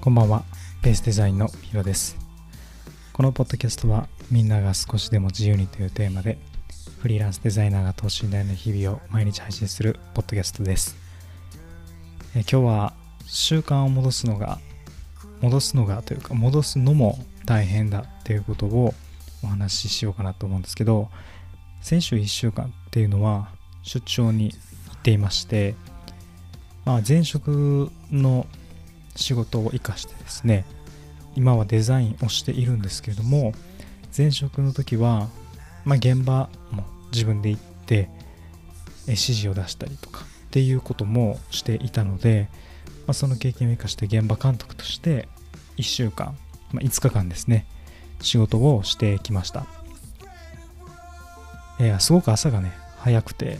こんばんは、ベースデザインのヒロです。このポッドキャストはみんなが少しでも自由にというテーマでフリーランスデザイナーが等身大の日々を毎日配信するポッドキャストです。え今日は習慣を戻すのが戻すのがというか戻すのも大変だっていうことをお話ししようかなと思うんですけど先週1週間っていうのは出張に行っていまして、まあ、前職の仕事を生かしてですね今はデザインをしているんですけれども前職の時は、まあ、現場も自分で行って指示を出したりとかっていうこともしていたので、まあ、その経験を生かして現場監督として1週間、まあ、5日間ですね仕事をしてきました。いやすごく朝がね早くて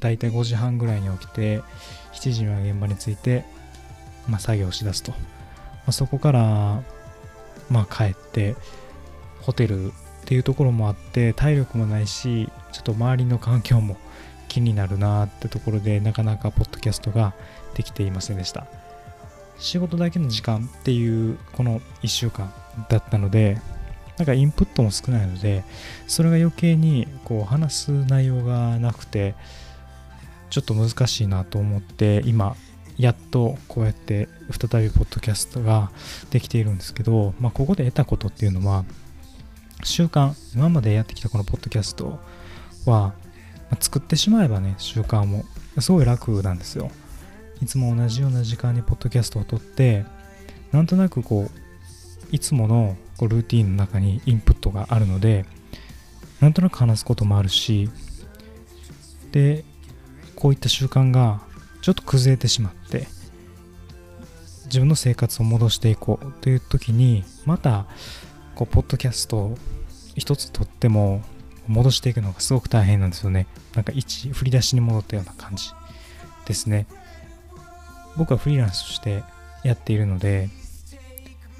だいたい5時半ぐらいに起きて7時には現場に着いて、まあ、作業をしだすと、まあ、そこから、まあ、帰ってホテルっていうところもあって体力もないしちょっと周りの環境も気になるなーってところでなかなかポッドキャストができていませんでした。仕事だけの時間っていうこの1週間だったのでなんかインプットも少ないのでそれが余計にこう話す内容がなくてちょっと難しいなと思って今やっとこうやって再びポッドキャストができているんですけど、まあ、ここで得たことっていうのは習慣今までやってきたこのポッドキャストは、ま作ってしまえばね習慣もすごい楽なんですよ。いつも同じような時間にポッドキャストを撮ってなんとなくこういつものこうルーティンの中にインプットがあるのでなんとなく話すこともあるしでこういった習慣がちょっと崩れてしまって自分の生活を戻していこうという時にまたこうポッドキャストを一つとっても戻していくのがすごく大変なんですよね。なんか一振り出しに戻ったような感じですね。僕はフリーランスとしてやっているので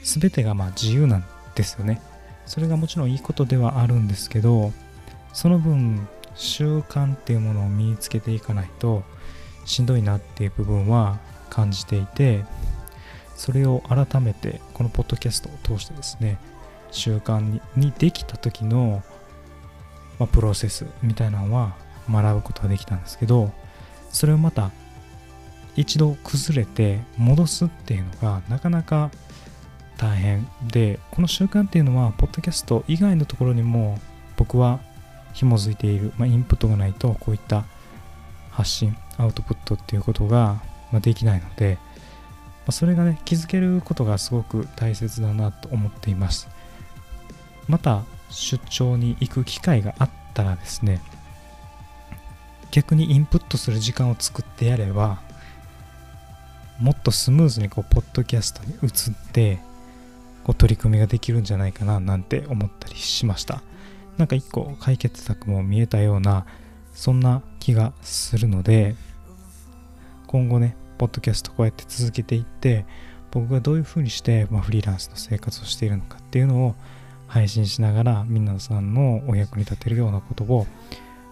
全てがまあ自由なんですよね。それがもちろんいいことではあるんですけどその分習慣っていうものを身につけていかないとしんどいなっていう部分は感じていてそれを改めてこのポッドキャストを通してですね習慣にできた時の、まあ、プロセスみたいなのは学ぶことができたんですけどそれをまた一度崩れて戻すっていうのがなかなか大変でこの習慣っていうのはポッドキャスト以外のところにも僕は紐づいている、まあ、インプットがないとこういった発信アウトプットっていうことがまあできないので、まあそれがね気づけることがすごく大切だなと思っています。また出張に行く機会があったらですね逆にインプットする時間を作ってやればもっとスムーズにこうポッドキャストに移ってこう取り組みができるんじゃないかななんて思ったりしました。なんか一個解決策も見えたようなそんな気がするので今後ねポッドキャストこうやって続けていって僕がどういうふうにして、まあ、フリーランスの生活をしているのかっていうのを配信しながら皆さんのお役に立てるようなことを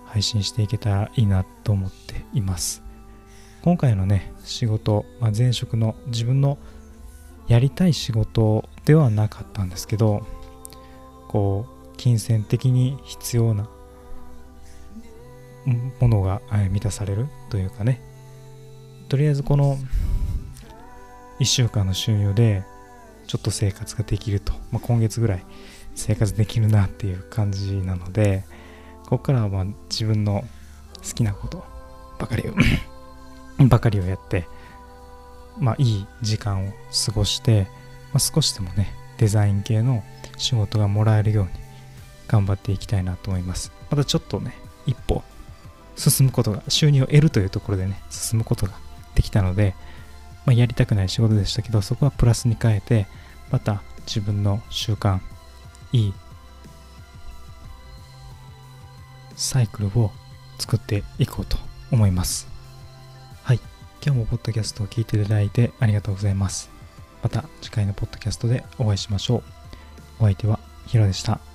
配信していけたらいいなと思っています。今回のね仕事、まあ、前職の自分のやりたい仕事ではなかったんですけどこう金銭的に必要なものが満たされるというかね。とりあえずこの1週間の収入でちょっと生活ができると、まあ、今月ぐらい生活できるなっていう感じなのでここからはまあ自分の好きなことばかりを ばかりをやってまあいい時間を過ごして、まあ、少しでもねデザイン系の仕事がもらえるように頑張っていきたいなと思います。またちょっとね一歩進むことが収入を得るというところでね進むことができたので、まあ、やりたくない仕事でしたけどそこはプラスに変えてまた自分の習慣いいサイクルを作っていこうと思います。はい。今日もポッドキャストを聞いていただいてありがとうございます。また次回のポッドキャストでお会いしましょう。お相手はヒロでした。